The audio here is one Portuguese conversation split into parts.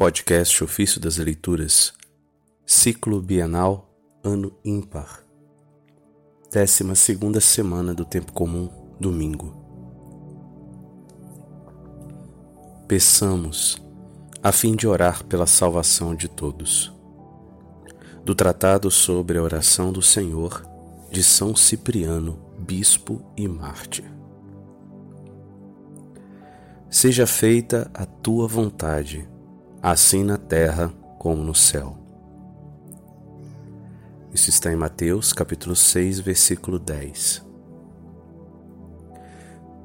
Podcast Ofício das Leituras, Ciclo Bienal, Ano Ímpar, Décima segunda semana do Tempo Comum, Domingo. Peçamos, a fim de orar pela salvação de todos. Do Tratado sobre a Oração do Senhor, de São Cipriano, Bispo e Mártir. Seja feita a tua vontade, assim na terra como no céu. Isso está em Mateus capítulo 6, versículo 10.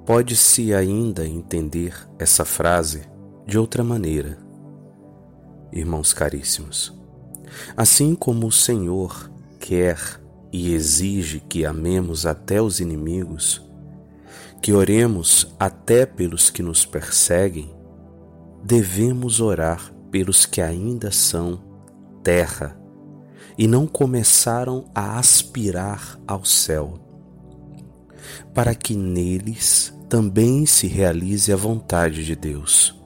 Pode-se ainda entender essa frase de outra maneira, irmãos caríssimos. Assim como o Senhor quer e exige que amemos até os inimigos, que oremos até pelos que nos perseguem, devemos orar pelos que ainda são terra e não começaram a aspirar ao céu, para que neles também se realize a vontade de Deus,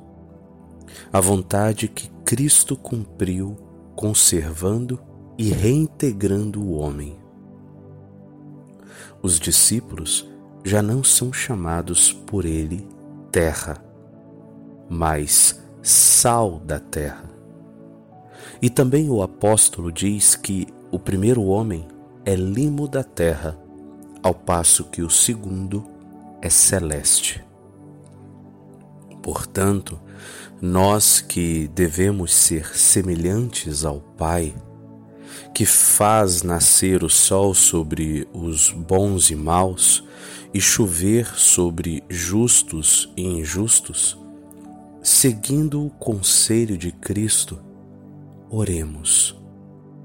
a vontade que Cristo cumpriu conservando e reintegrando o homem. Os discípulos já não são chamados por ele terra, mas sal da terra. E também o apóstolo diz que o primeiro homem é limo da terra, ao passo que o segundo é celeste. Portanto, nós que devemos ser semelhantes ao Pai, que faz nascer o sol sobre os bons e maus, e chover sobre justos e injustos, seguindo o conselho de Cristo, oremos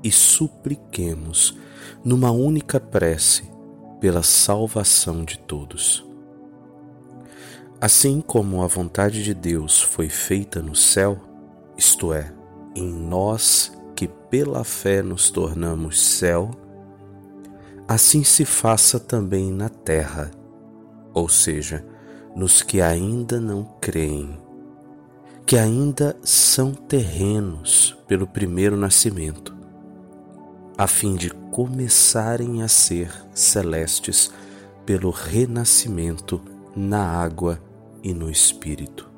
e supliquemos numa única prece pela salvação de todos. Assim como a vontade de Deus foi feita no céu, isto é, em nós que pela fé nos tornamos céu, assim se faça também na terra, ou seja, nos que ainda não creem, que ainda são terrenos pelo primeiro nascimento, a fim de começarem a ser celestes pelo renascimento na água e no Espírito.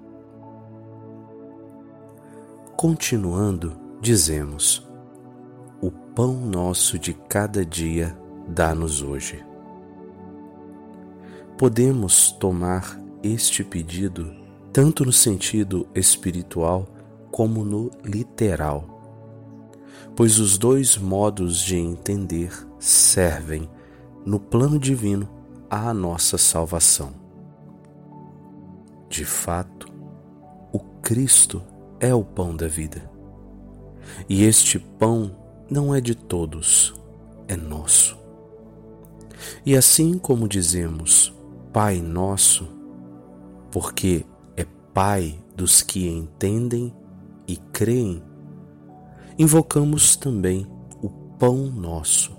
Continuando, dizemos: O pão nosso de cada dia dá-nos hoje. Podemos tomar este pedido tanto no sentido espiritual como no literal, pois os dois modos de entender servem, no plano divino, à nossa salvação. De fato, o Cristo é o pão da vida. E este pão não é de todos, é nosso. E assim como dizemos Pai Nosso, porque Pai dos que entendem e creem, invocamos também o Pão Nosso,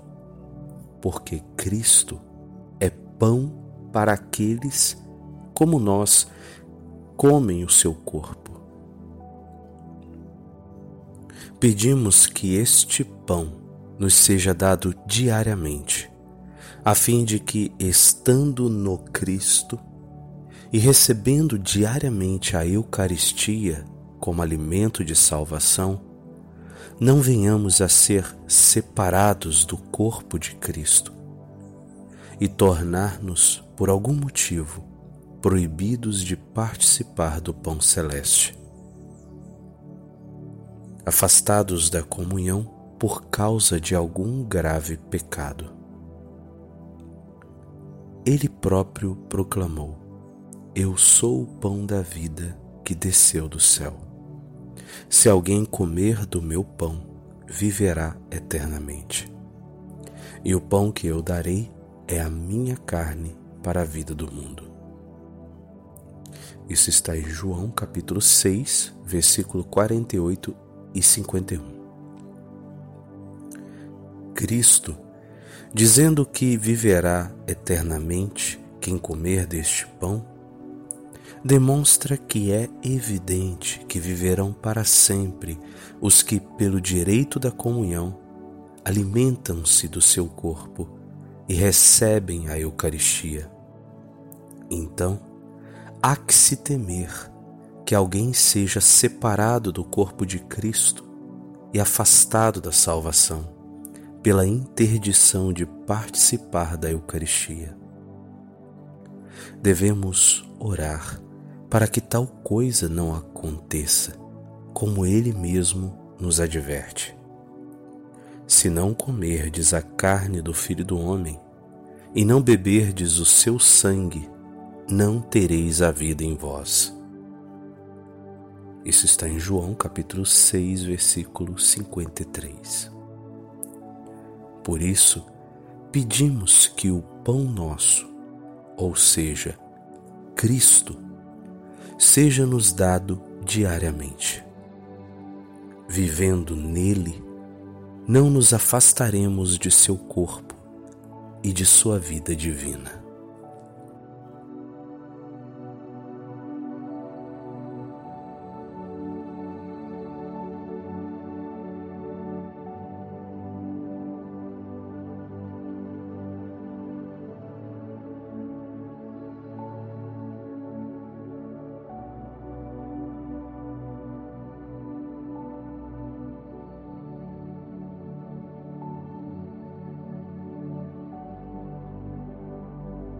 porque Cristo é pão para aqueles como nós comem o seu corpo. Pedimos que este pão nos seja dado diariamente a fim de que, estando no Cristo e recebendo diariamente a Eucaristia como alimento de salvação, não venhamos a ser separados do corpo de Cristo e tornar-nos, por algum motivo, proibidos de participar do pão celeste. Afastados da comunhão por causa de algum grave pecado ele próprio proclamou: Eu sou o pão da vida que desceu do céu. Se alguém comer do meu pão, viverá eternamente. E o pão que eu darei é a minha carne para a vida do mundo. Isso está em João capítulo 6, versículo 48 e 51. Cristo dizendo que viverá eternamente quem comer deste pão, demonstra que é evidente que viverão para sempre os que, pelo direito da comunhão, alimentam-se do seu corpo e recebem a Eucaristia. Então, há que se temer que alguém seja separado do corpo de Cristo e afastado da salvação pela interdição de participar da Eucaristia. Devemos orar para que tal coisa não aconteça, como ele mesmo nos adverte. Se não comerdes a carne do Filho do Homem e não beberdes o seu sangue, não tereis a vida em vós. Isso está em João capítulo 6, versículo 53. Por isso, pedimos que o pão nosso, ou seja, Cristo, seja nos dado diariamente. Vivendo nele, não nos afastaremos de seu corpo e de sua vida divina.